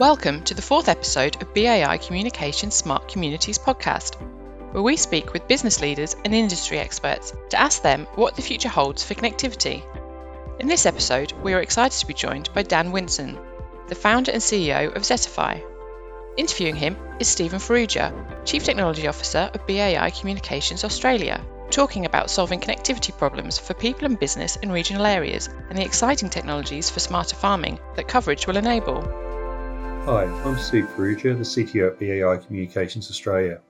Welcome to the fourth episode of BAI Communications Smart Communities podcast, where we speak with business leaders and industry experts to ask them what the future holds for connectivity. In this episode, we are excited to be joined by Dan Winson, the founder and CEO of Zetifi. Interviewing him is Stephen Farrugia, Chief Technology Officer of BAI Communications Australia, talking about solving connectivity problems for people and business in regional areas and the exciting technologies for smarter farming that coverage will enable. Hi, I'm Steve Farrugia, the CTO at BAI Communications Australia.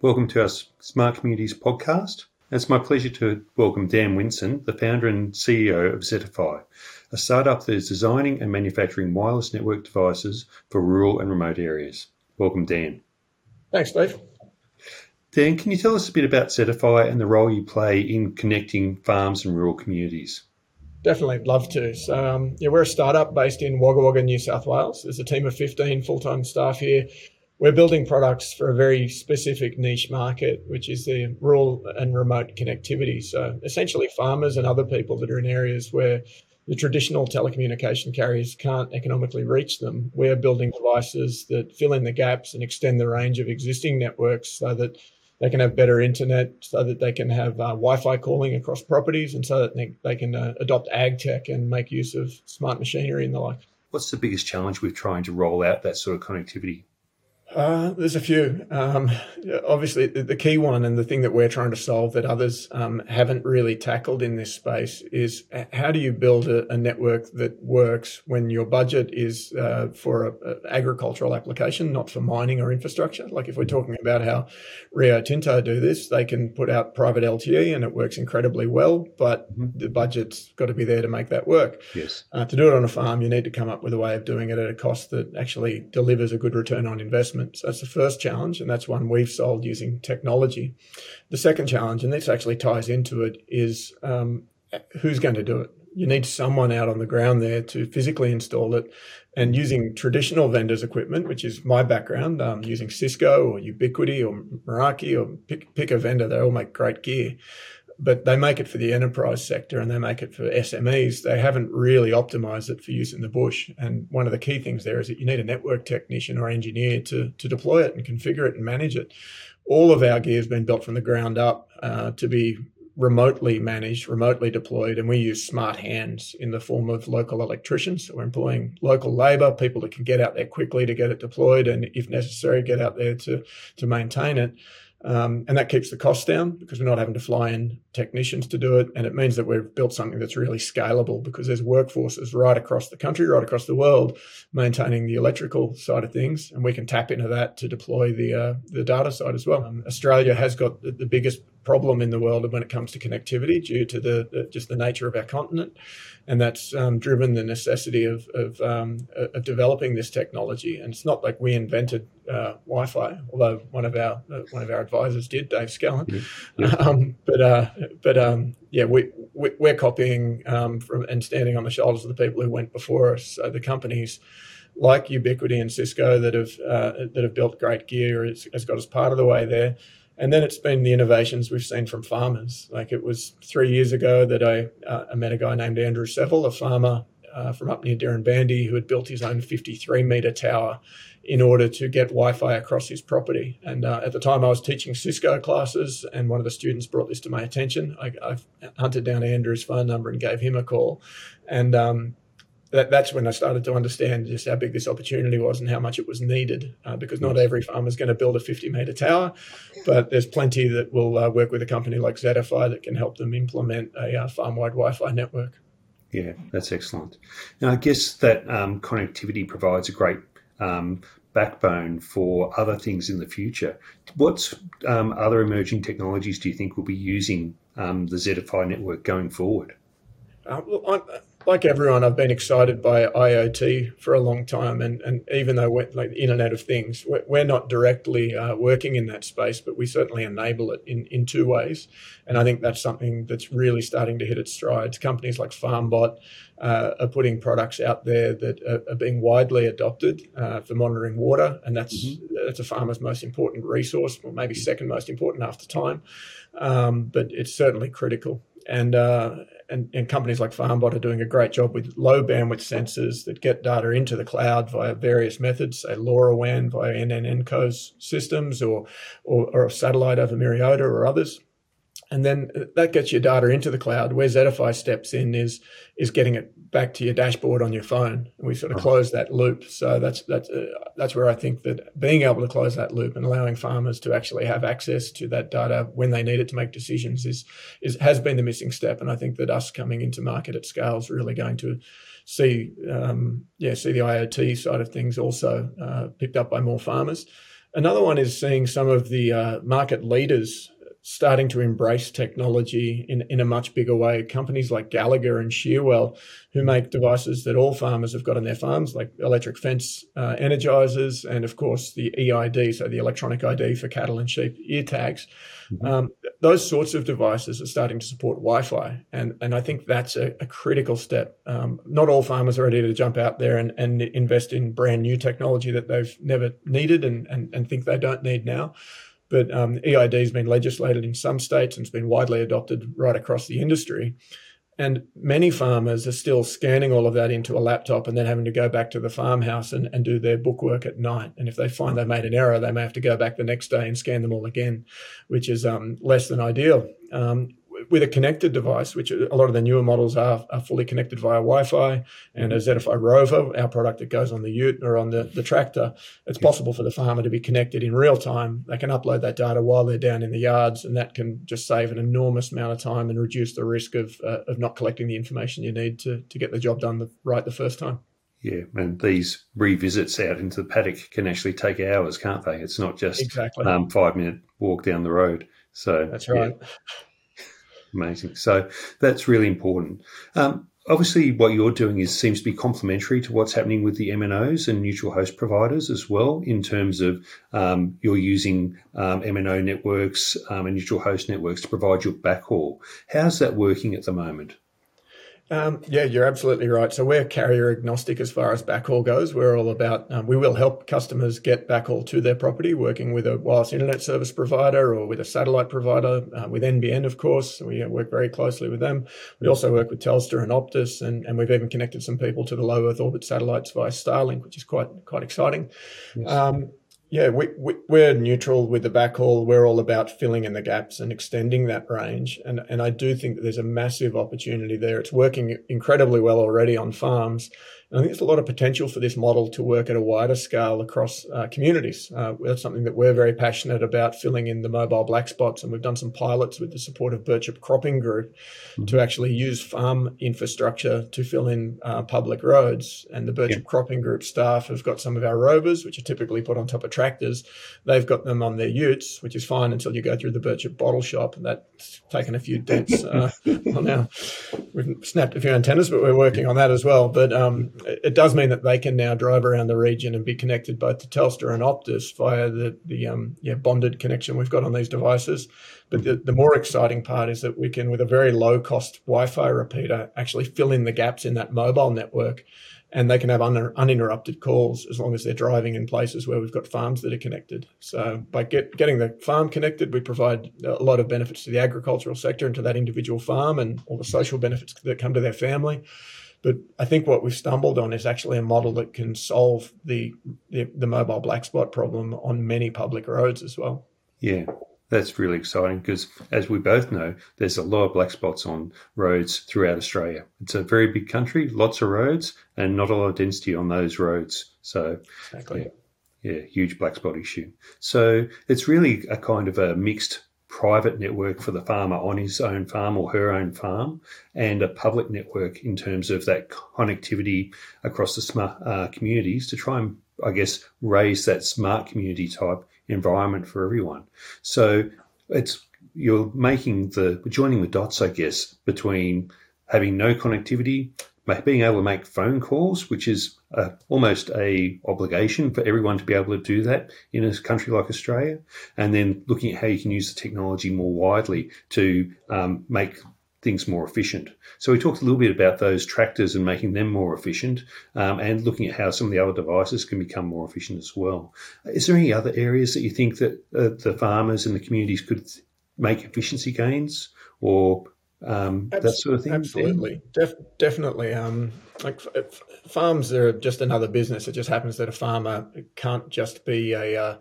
Welcome to our Smart Communities podcast. It's my pleasure to welcome Dan Winson, the founder and CEO of Zetifi, a startup that is designing and manufacturing wireless network devices for rural and remote areas. Welcome, Dan. Thanks, Steve. Dan, can you tell us a bit about Zetifi and the role you play in connecting farms and rural communities? Definitely, love to. So, um, yeah, we're a startup based in Wagga Wagga, New South Wales. There's a team of 15 full time staff here. We're building products for a very specific niche market, which is the rural and remote connectivity. So, essentially, farmers and other people that are in areas where the traditional telecommunication carriers can't economically reach them. We're building devices that fill in the gaps and extend the range of existing networks so that they can have better internet so that they can have uh, Wi-Fi calling across properties and so that they, they can uh, adopt ag tech and make use of smart machinery and the like. What's the biggest challenge with trying to roll out that sort of connectivity? Uh, there's a few. Um, obviously, the, the, key one and the thing that we're trying to solve that others um, haven't really tackled in this space is how do you build a, a network that works when your budget is uh, for an agricultural application, not for mining or infrastructure? Like if we're talking about how Rio Tinto do this, they can put out private LTE and it works incredibly well, but mm-hmm. the budget's got to be there to make that work. Yes. Uh, to do it on a farm, you need to come up with a way of doing it at a cost that actually delivers a good return on investment investment. So that's the first challenge, and that's one we've solved using technology. The second challenge, and this actually ties into it, is um, who's going to do it? You need someone out on the ground there to physically install it. And using traditional vendors' equipment, which is my background, um, using Cisco or Ubiquiti or Meraki or pick, pick a vendor, they all make great gear but they make it for the enterprise sector and they make it for SMEs. They haven't really optimized it for use in the bush. And one of the key things there is that you need a network technician or engineer to, to deploy it and configure it and manage it. All of our gear has been built from the ground up uh, to be remotely managed, remotely deployed, and we use smart hands in the form of local electricians. So we're employing local labour, people that can get out there quickly to get it deployed, and if necessary, get out there to to maintain it. Um, and that keeps the costs down because we're not having to fly in technicians to do it. And it means that we've built something that's really scalable because there's workforces right across the country, right across the world, maintaining the electrical side of things. And we can tap into that to deploy the, uh, the data side as well. Um, Australia has got the, the biggest problem in the world when it comes to connectivity due to the, the just the nature of our continent, and that's um, driven the necessity of of, um, of, developing this technology. And it's not like we invented uh, Wi-Fi, although one of our uh, one of our advisors did, Dave Skellern. Um, but uh, but um, yeah, we, we are copying um, from and standing on the shoulders of the people who went before us. So the companies like Ubiquiti and Cisco that have uh, that have built great gear has, has got us part of the way there. And then it's been the innovations we've seen from farmers. Like it was three years ago that I, uh, I met a guy named Andrew Seville, a farmer uh, from up near Dirranbandi, who had built his own 53 meter tower in order to get Wi-Fi across his property. And uh, at the time, I was teaching Cisco classes, and one of the students brought this to my attention. I, I hunted down Andrew's phone number and gave him a call, and um, that, that's when I started to understand just how big this opportunity was and how much it was needed. Uh, because not every farmer is going to build a 50 meter tower, but there's plenty that will uh, work with a company like Zetifi that can help them implement a uh, farm wide Wi Fi network. Yeah, that's excellent. Now, I guess that um, connectivity provides a great um, backbone for other things in the future. What um, other emerging technologies do you think will be using um, the Zetifi network going forward? Uh, well, like everyone, I've been excited by IoT for a long time, and, and even though we're like the Internet of Things, we're, we're not directly uh, working in that space, but we certainly enable it in, in two ways. And I think that's something that's really starting to hit its strides. Companies like FarmBot uh, are putting products out there that are, are being widely adopted uh, for monitoring water, and that's mm-hmm. that's a farmer's most important resource, or maybe second most important after time, um, but it's certainly critical and, uh, and, and companies like FarmBot are doing a great job with low bandwidth sensors that get data into the cloud via various methods, say LoRaWAN via NNNCo's systems or, or, or satellite over Myriota or others and then that gets your data into the cloud. Where Zetifi steps in is is getting it back to your dashboard on your phone. And we sort of close that loop. So that's that's uh, that's where I think that being able to close that loop and allowing farmers to actually have access to that data when they need it to make decisions is is has been the missing step. And I think that us coming into market at scale is really going to see um, yeah see the IoT side of things also uh, picked up by more farmers. Another one is seeing some of the uh, market leaders starting to embrace technology in, in a much bigger way. Companies like Gallagher and Shearwell, who make devices that all farmers have got on their farms, like electric fence uh, energizers, and of course the EID, so the electronic ID for cattle and sheep ear tags. Mm-hmm. Um, those sorts of devices are starting to support Wi-Fi, and and I think that's a, a critical step. Um, not all farmers are ready to jump out there and, and invest in brand new technology that they've never needed and, and, and think they don't need now. But um, EID has been legislated in some states and it's been widely adopted right across the industry. And many farmers are still scanning all of that into a laptop and then having to go back to the farmhouse and, and do their bookwork at night. And if they find they made an error, they may have to go back the next day and scan them all again, which is um, less than ideal. Um, with a connected device, which a lot of the newer models are, are fully connected via Wi-Fi, and a Zetifi Rover, our product that goes on the ute or on the, the tractor, it's possible for the farmer to be connected in real time. They can upload that data while they're down in the yards, and that can just save an enormous amount of time and reduce the risk of, uh, of not collecting the information you need to, to get the job done the, right the first time. Yeah, and these revisits out into the paddock can actually take hours, can't they? It's not just exactly um, five minute walk down the road. So that's right. Yeah. Amazing. So that's really important. Um, obviously, what you're doing is seems to be complementary to what's happening with the MNOs and neutral host providers as well. In terms of um, you're using um, MNO networks um, and neutral host networks to provide your backhaul. How's that working at the moment? Um, yeah, you're absolutely right. So we're carrier agnostic as far as backhaul goes. We're all about, um, we will help customers get backhaul to their property, working with a wireless internet service provider or with a satellite provider, uh, with NBN, of course. We uh, work very closely with them. We also work with Telstra and Optus, and, and we've even connected some people to the low Earth orbit satellites via Starlink, which is quite quite exciting. Yes. Um, yeah, we, we, are neutral with the backhaul. We're all about filling in the gaps and extending that range. And, and I do think that there's a massive opportunity there. It's working incredibly well already on farms. And I think there's a lot of potential for this model to work at a wider scale across uh, communities. Uh, that's something that we're very passionate about filling in the mobile black spots. And we've done some pilots with the support of Birchip Cropping Group mm-hmm. to actually use farm infrastructure to fill in uh, public roads. And the Birchip yeah. Cropping Group staff have got some of our rovers, which are typically put on top of tractors. They've got them on their utes, which is fine until you go through the Birchip bottle shop. And that's taken a few dents uh, on now. We've snapped a few antennas, but we're working on that as well. But um, it does mean that they can now drive around the region and be connected both to Telstra and Optus via the the um, yeah bonded connection we've got on these devices. But the, the more exciting part is that we can, with a very low cost Wi-Fi repeater, actually fill in the gaps in that mobile network, and they can have un- uninterrupted calls as long as they're driving in places where we've got farms that are connected. So by get, getting the farm connected, we provide a lot of benefits to the agricultural sector and to that individual farm, and all the social benefits that come to their family. But I think what we've stumbled on is actually a model that can solve the, the, the mobile black spot problem on many public roads as well. Yeah, that's really exciting because, as we both know, there's a lot of black spots on roads throughout Australia. It's a very big country, lots of roads, and not a lot of density on those roads. So, exactly. yeah, yeah huge black spot issue. So, it's really a kind of a mixed private network for the farmer on his own farm or her own farm, and a public network in terms of that connectivity across the smart uh, communities to try and, I guess, raise that smart community type environment for everyone. So it's you're making the joining the dots, I guess, between having no connectivity, being able to make phone calls, which is uh, almost a obligation for everyone to be able to do that in a country like Australia, and then looking at how you can use the technology more widely to um, make things more efficient. So we talked a little bit about those tractors and making them more efficient, um, and looking at how some of the other devices can become more efficient as well. Is there any other areas that you think that uh, the farmers and the communities could make efficiency gains, or um, that sort of thing? Absolutely, Def- definitely. Um, like f- farms are just another business. It just happens that a farmer can't just be a uh,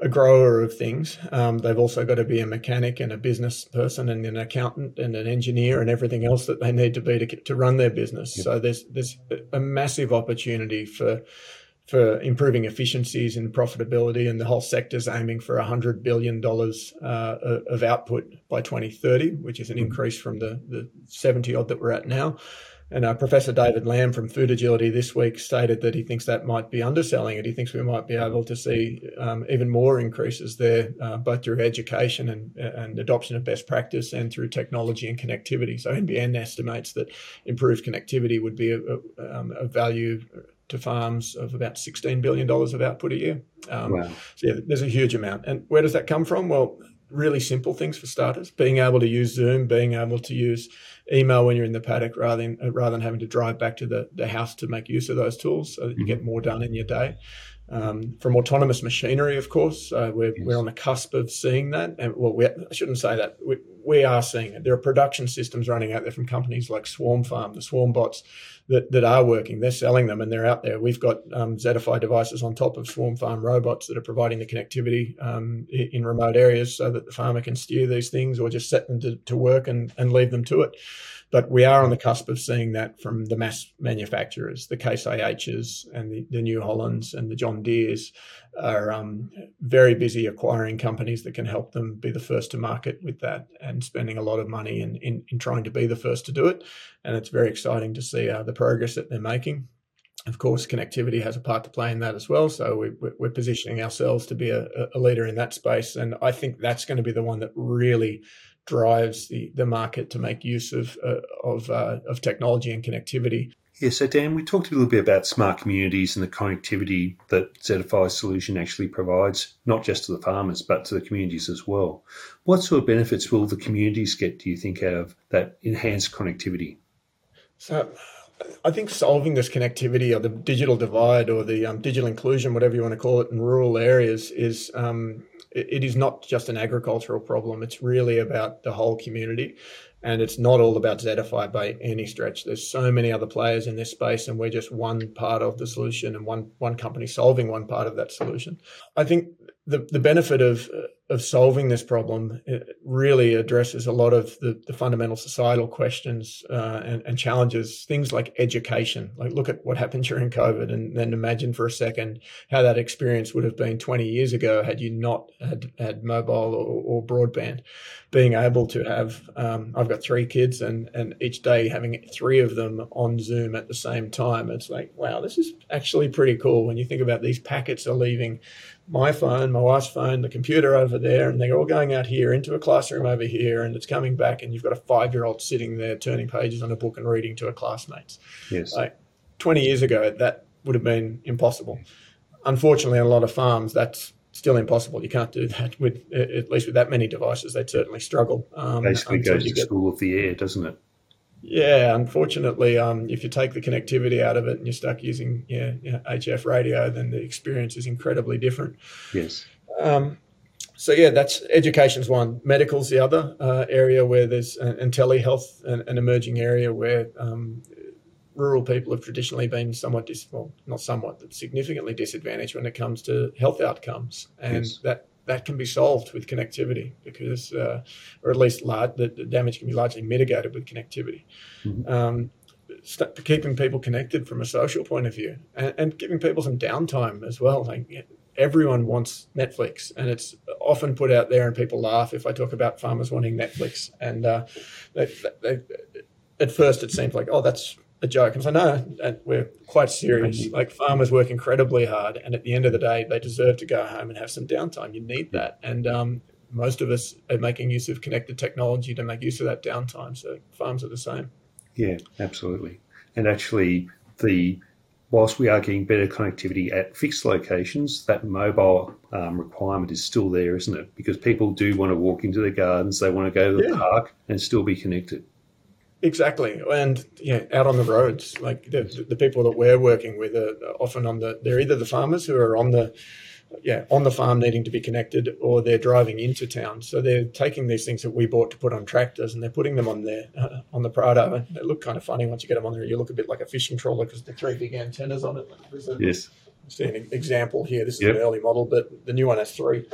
a grower of things. Um, they've also got to be a mechanic and a business person and an accountant and an engineer and everything else that they need to be to, to run their business. Yep. So there's there's a massive opportunity for for improving efficiencies and profitability, and the whole sector's aiming for $100 billion uh, of output by 2030, which is an mm-hmm. increase from the, the 70 odd that we're at now. And uh, Professor David Lamb from Food Agility this week stated that he thinks that might be underselling it. He thinks we might be able to see um, even more increases there, uh, both through education and, and adoption of best practice and through technology and connectivity. So NBN estimates that improved connectivity would be a, a, um, a value to farms of about $16 billion of output a year. Um, wow. So, yeah, there's a huge amount. And where does that come from? Well, really simple things for starters being able to use Zoom, being able to use email when you're in the paddock rather than, uh, rather than having to drive back to the, the house to make use of those tools so that you mm-hmm. get more done in your day. Um, from autonomous machinery, of course, uh, we're, yes. we're on the cusp of seeing that. And well, we, I shouldn't say that. We, we are seeing it. There are production systems running out there from companies like Swarm Farm, the Swarm bots that, that are working. They're selling them and they're out there. We've got um, Zetifi devices on top of Swarm Farm robots that are providing the connectivity um, in remote areas so that the farmer can steer these things or just set them to, to work and, and leave them to it. But we are on the cusp of seeing that from the mass manufacturers, the Case IHs and the, the New Hollands and the John Deeres are um, very busy acquiring companies that can help them be the first to market with that and spending a lot of money in, in, in trying to be the first to do it. And it's very exciting to see uh, the progress that they're making. Of course, connectivity has a part to play in that as well. So we, we're positioning ourselves to be a, a leader in that space. And I think that's going to be the one that really drives the, the market to make use of uh, of, uh, of technology and connectivity. Yeah, so Dan, we talked a little bit about smart communities and the connectivity that Zetifi's solution actually provides, not just to the farmers, but to the communities as well. What sort of benefits will the communities get, do you think, out of that enhanced connectivity? So, I think solving this connectivity or the digital divide or the um, digital inclusion, whatever you want to call it, in rural areas is um, it is not just an agricultural problem. It's really about the whole community. And it's not all about Zetifi by any stretch. There's so many other players in this space, and we're just one part of the solution and one, one company solving one part of that solution. I think the, the benefit of of solving this problem really addresses a lot of the, the fundamental societal questions uh, and, and, challenges, things like education. Like, look at what happened during COVID, and then imagine for a second how that experience would have been 20 years ago had you not had, had mobile or, or broadband. Being able to have, um, I've got three kids, and, and each day having three of them on Zoom at the same time, it's like, wow, this is actually pretty cool when you think about these packets are leaving my phone, my wife's phone, the computer over there, and they're all going out here into a classroom over here, and it's coming back, and you've got a five year old sitting there turning pages on a book and reading to her classmates. Yes. Like 20 years ago, that would have been impossible. Unfortunately, on a lot of farms, that's still impossible. You can't do that with, at least with that many devices. They'd certainly struggle. Um, Basically goes to get... school of the air, doesn't it? Yeah, unfortunately, um, if you take the connectivity out of it and you're stuck using yeah, yeah, HF radio, then the experience is incredibly different. Yes. Um, so yeah, that's education's one. Medical's the other uh, area where there's and telehealth, an, an emerging area where um, rural people have traditionally been somewhat dis- well, not somewhat, but significantly disadvantaged when it comes to health outcomes, and yes. that that can be solved with connectivity because, uh, or at least large, the, the, damage can be largely mitigated with connectivity. Mm-hmm. Um, st- keeping people connected from a social point of view and, and giving people some downtime as well. Like everyone wants Netflix, and it's often put out there, and people laugh if I talk about farmers wanting Netflix. And uh, they, they, at first, it seems like, oh, that's a joke. And so, no, we're quite serious. Like farmers work incredibly hard, and at the end of the day, they deserve to go home and have some downtime. You need that, and um, most of us are making use of connected technology to make use of that downtime. So farms are the same. Yeah, absolutely. And actually, the whilst we are getting better connectivity at fixed locations, that mobile um, requirement is still there, isn't it? Because people do want to walk into their gardens, they want to go to the yeah. park and still be connected. Exactly, and yeah, out on the roads, like the, the people that we're working with are often on the. They're either the farmers who are on the yeah, on the farm needing to be connected, or they're driving into town. So they're taking these things that we bought to put on tractors and they're putting them on there uh, on the Prado. And they look kind of funny once you get them on there. You look a bit like a fishing trawler because the three big antennas on it. A, yes. See an example here. This is yep. an early model, but the new one has three.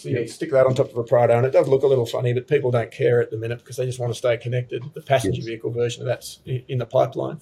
So you stick that on top of a Prado, and it does look a little funny, but people don't care at the minute because they just want to stay connected. The passenger yes. vehicle version of that's in the pipeline,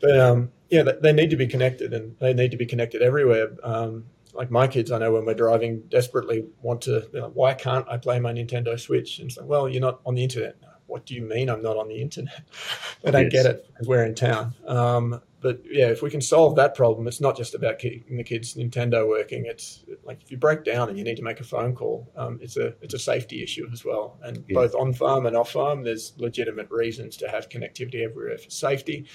but um, yeah, they need to be connected, and they need to be connected everywhere. Um, like my kids, I know when we're driving, desperately want to. Like, Why can't I play my Nintendo Switch? And it's like, well, you're not on the internet. What do you mean I'm not on the internet? they don't yes. get it because we're in town. Um, but yeah, if we can solve that problem, it's not just about keeping the kids' Nintendo working. It's like if you break down and you need to make a phone call, um, it's a it's a safety issue as well. And both on farm and off farm, there's legitimate reasons to have connectivity everywhere for safety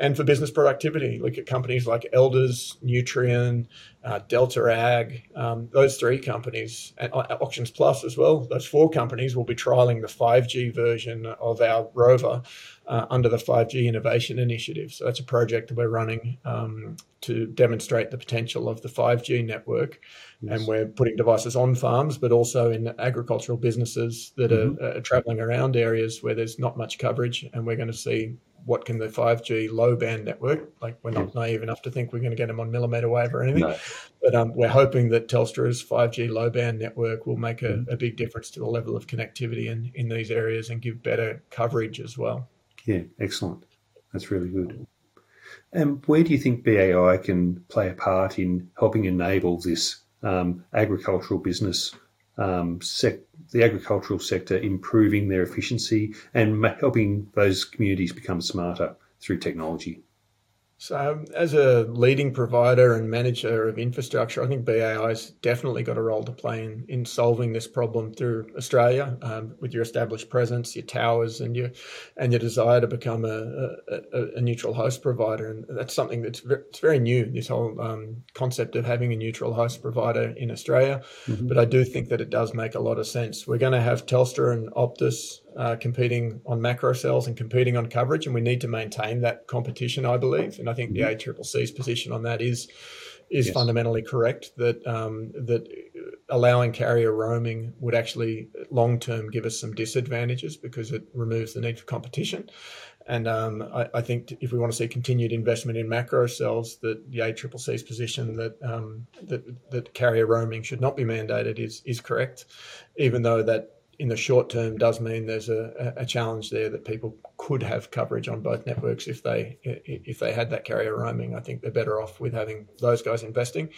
and for business productivity. Look at companies like Elders, Nutrien, uh, Delta Ag, um, those three companies, and uh, Auctions Plus as well. Those four companies will be trialing the 5G version of our rover uh, under the 5G Innovation Initiative. So that's a project that we're running um, to demonstrate the potential of the 5G network. Yes. And we're putting devices on farms, but also in agricultural businesses that mm-hmm. are, are traveling around areas where there's not much coverage. And we're going to see what can the 5G low band network, like we're not naive enough to think we're going to get them on millimeter wave or anything, no. but um, we're hoping that Telstra's 5G low band network will make a, mm. a, big difference to the level of connectivity in, in these areas and give better coverage as well. Yeah, excellent. That's really good. And where do you think BAI can play a part in helping enable this um, agricultural business um, sec- the agricultural sector improving their efficiency and helping those communities become smarter through technology. So, as a leading provider and manager of infrastructure, I think BAI's definitely got a role to play in, in solving this problem through Australia um, with your established presence, your towers, and your and your desire to become a, a, a neutral host provider. And that's something that's very, it's very new. This whole um, concept of having a neutral host provider in Australia, mm-hmm. but I do think that it does make a lot of sense. We're going to have Telstra and Optus uh, competing on macro cells and competing on coverage, and we need to maintain that competition, I believe. And I think the mm-hmm. ACCC's position on that is is yes. fundamentally correct. That um, that allowing carrier roaming would actually long term give us some disadvantages because it removes the need for competition. And um, I, I, think if we want to see continued investment in macro cells, that the ACCC's position that, um, that that carrier roaming should not be mandated is is correct, even though that in the short term does mean there's a, a challenge there that people could have coverage on both networks if they if they had that carrier roaming. I think they're better off with having those guys investing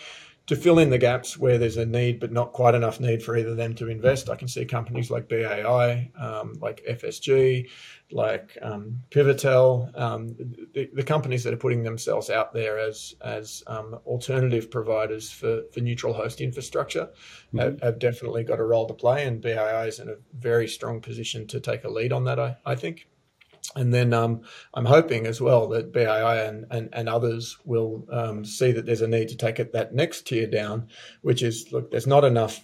to fill in the gaps where there's a need but not quite enough need for either them to invest. I can see companies like BAI, um, like FSG, like um, Pivotel, um, the, the, companies that are putting themselves out there as as um, alternative providers for, for neutral host infrastructure mm-hmm. have, have, definitely got a role to play, and BAI is in a very strong position to take a lead on that. I, I think. And then um, I'm hoping as well that BAI and, and, and others will um, see that there's a need to take it that next tier down, which is look, there's not enough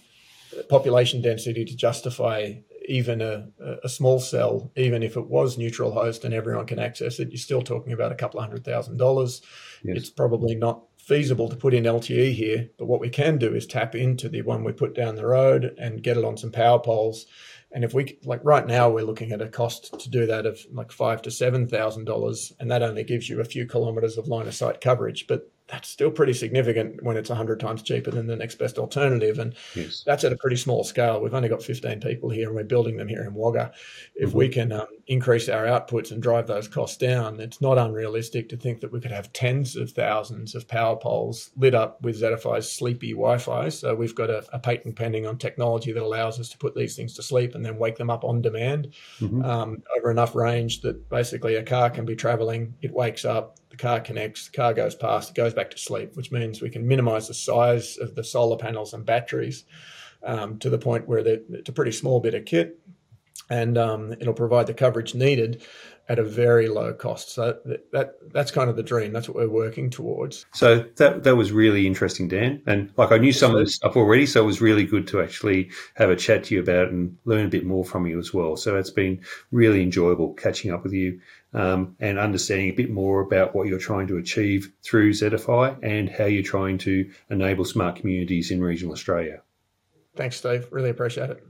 population density to justify even a, a small cell, even if it was neutral host and everyone can access it, you're still talking about a couple of hundred thousand dollars. Yes. It's probably not feasible to put in LTE here, but what we can do is tap into the one we put down the road and get it on some power poles and if we like right now, we're looking at a cost to do that of like five to seven thousand dollars, and that only gives you a few kilometers of line of sight coverage. But that's still pretty significant when it's 100 times cheaper than the next best alternative. And yes. that's at a pretty small scale. We've only got 15 people here and we're building them here in Wagga. If mm-hmm. we can um, increase our outputs and drive those costs down, it's not unrealistic to think that we could have tens of thousands of power poles lit up with Zetifi's sleepy Wi Fi. So we've got a, a, patent pending on technology that allows us to put these things to sleep and then wake them up on demand mm-hmm. um, over enough range that basically a car can be traveling, it wakes up, car connects, the car goes past, it goes back to sleep, which means we can minimize the size of the solar panels and batteries um, to the point where it's a pretty small bit of kit. and um, it'll provide the coverage needed at a very low cost. So that, that that's kind of the dream. That's what we're working towards. So that that was really interesting, Dan. And like I knew some of this stuff already, so it was really good to actually have a chat to you about it and learn a bit more from you as well. So it's been really enjoyable catching up with you um, and understanding a bit more about what you're trying to achieve through Zetifi and how you're trying to enable smart communities in regional Australia. Thanks, Steve. Really appreciate it.